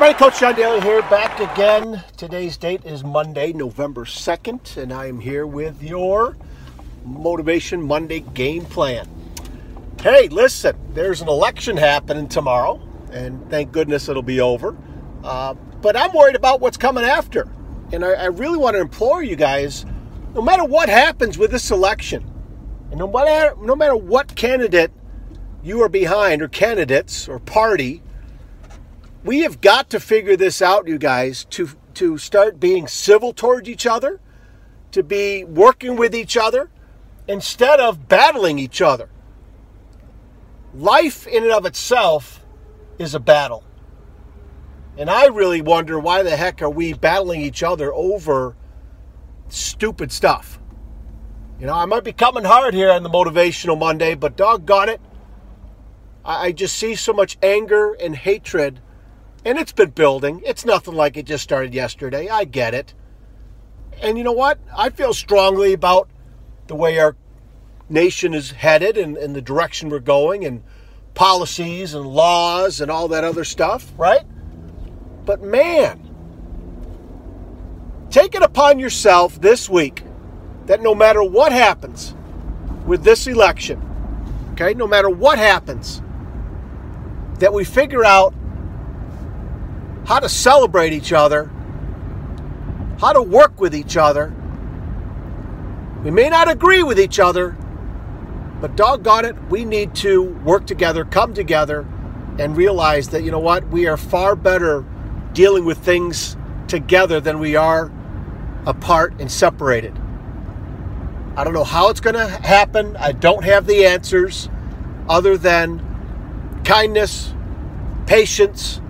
everybody, Coach John Daly here, back again. Today's date is Monday, November 2nd, and I am here with your Motivation Monday game plan. Hey, listen, there's an election happening tomorrow, and thank goodness it'll be over. Uh, but I'm worried about what's coming after. And I, I really want to implore you guys no matter what happens with this election, and no matter, no matter what candidate you are behind, or candidates, or party, we have got to figure this out, you guys, to, to start being civil towards each other, to be working with each other, instead of battling each other. Life in and of itself is a battle. And I really wonder why the heck are we battling each other over stupid stuff? You know, I might be coming hard here on the Motivational Monday, but doggone it, I just see so much anger and hatred, and it's been building. It's nothing like it just started yesterday. I get it. And you know what? I feel strongly about the way our nation is headed and, and the direction we're going and policies and laws and all that other stuff, right? But man, take it upon yourself this week that no matter what happens with this election, okay, no matter what happens, that we figure out how to celebrate each other, how to work with each other. We may not agree with each other, but doggone it, we need to work together, come together, and realize that, you know what, we are far better dealing with things together than we are apart and separated. I don't know how it's going to happen. I don't have the answers other than kindness, patience,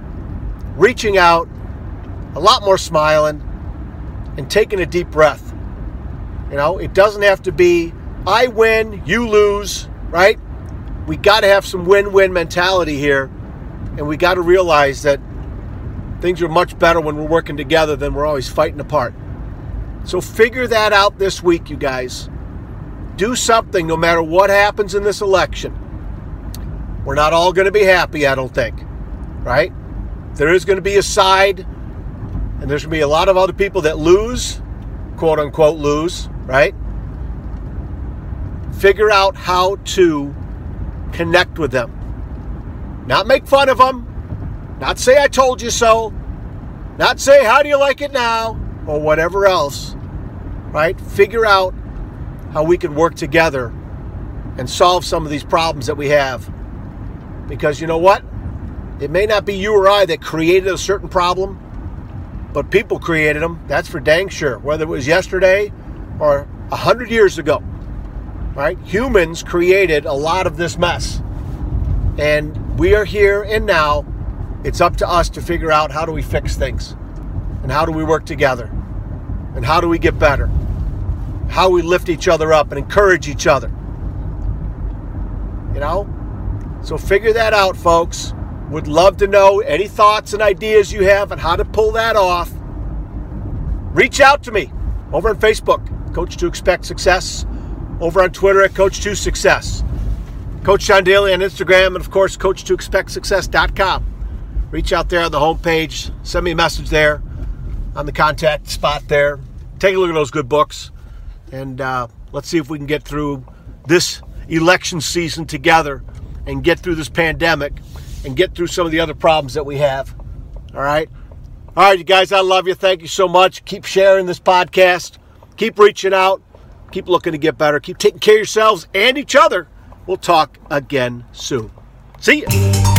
reaching out, a lot more smiling, and taking a deep breath. You know, it doesn't have to be I win, you lose, right? We got to have some win win mentality here. And we got to realize that things are much better when we're working together than we're always fighting apart. So figure that out this week, you guys. Do something no matter what happens in this election. We're not all going to be happy, I don't think, right? There is going to be a side, and there's going to be a lot of other people that lose, quote unquote, lose, right? figure out how to connect with them. Not make fun of them, not say I told you so, not say how do you like it now, or whatever else, right? Figure out how we can work together and solve some of these problems that we have. Because you know what? It may not be you or I that created a certain problem, but people created them. That's for dang sure, whether it was yesterday or a hundred years ago right? Humans created a lot of this mess. And we are here and now. It's up to us to figure out how do we fix things? And how do we work together? And how do we get better? How we lift each other up and encourage each other. You know? So figure that out, folks. Would love to know any thoughts and ideas you have on how to pull that off. Reach out to me over on Facebook, Coach to Expect Success over on Twitter at Coach2Success. Coach John Daly on Instagram, and of course, Coach2ExpectSuccess.com. Reach out there on the homepage, send me a message there on the contact spot there. Take a look at those good books, and uh, let's see if we can get through this election season together and get through this pandemic and get through some of the other problems that we have. All right? All right, you guys, I love you. Thank you so much. Keep sharing this podcast, keep reaching out. Keep looking to get better. Keep taking care of yourselves and each other. We'll talk again soon. See you.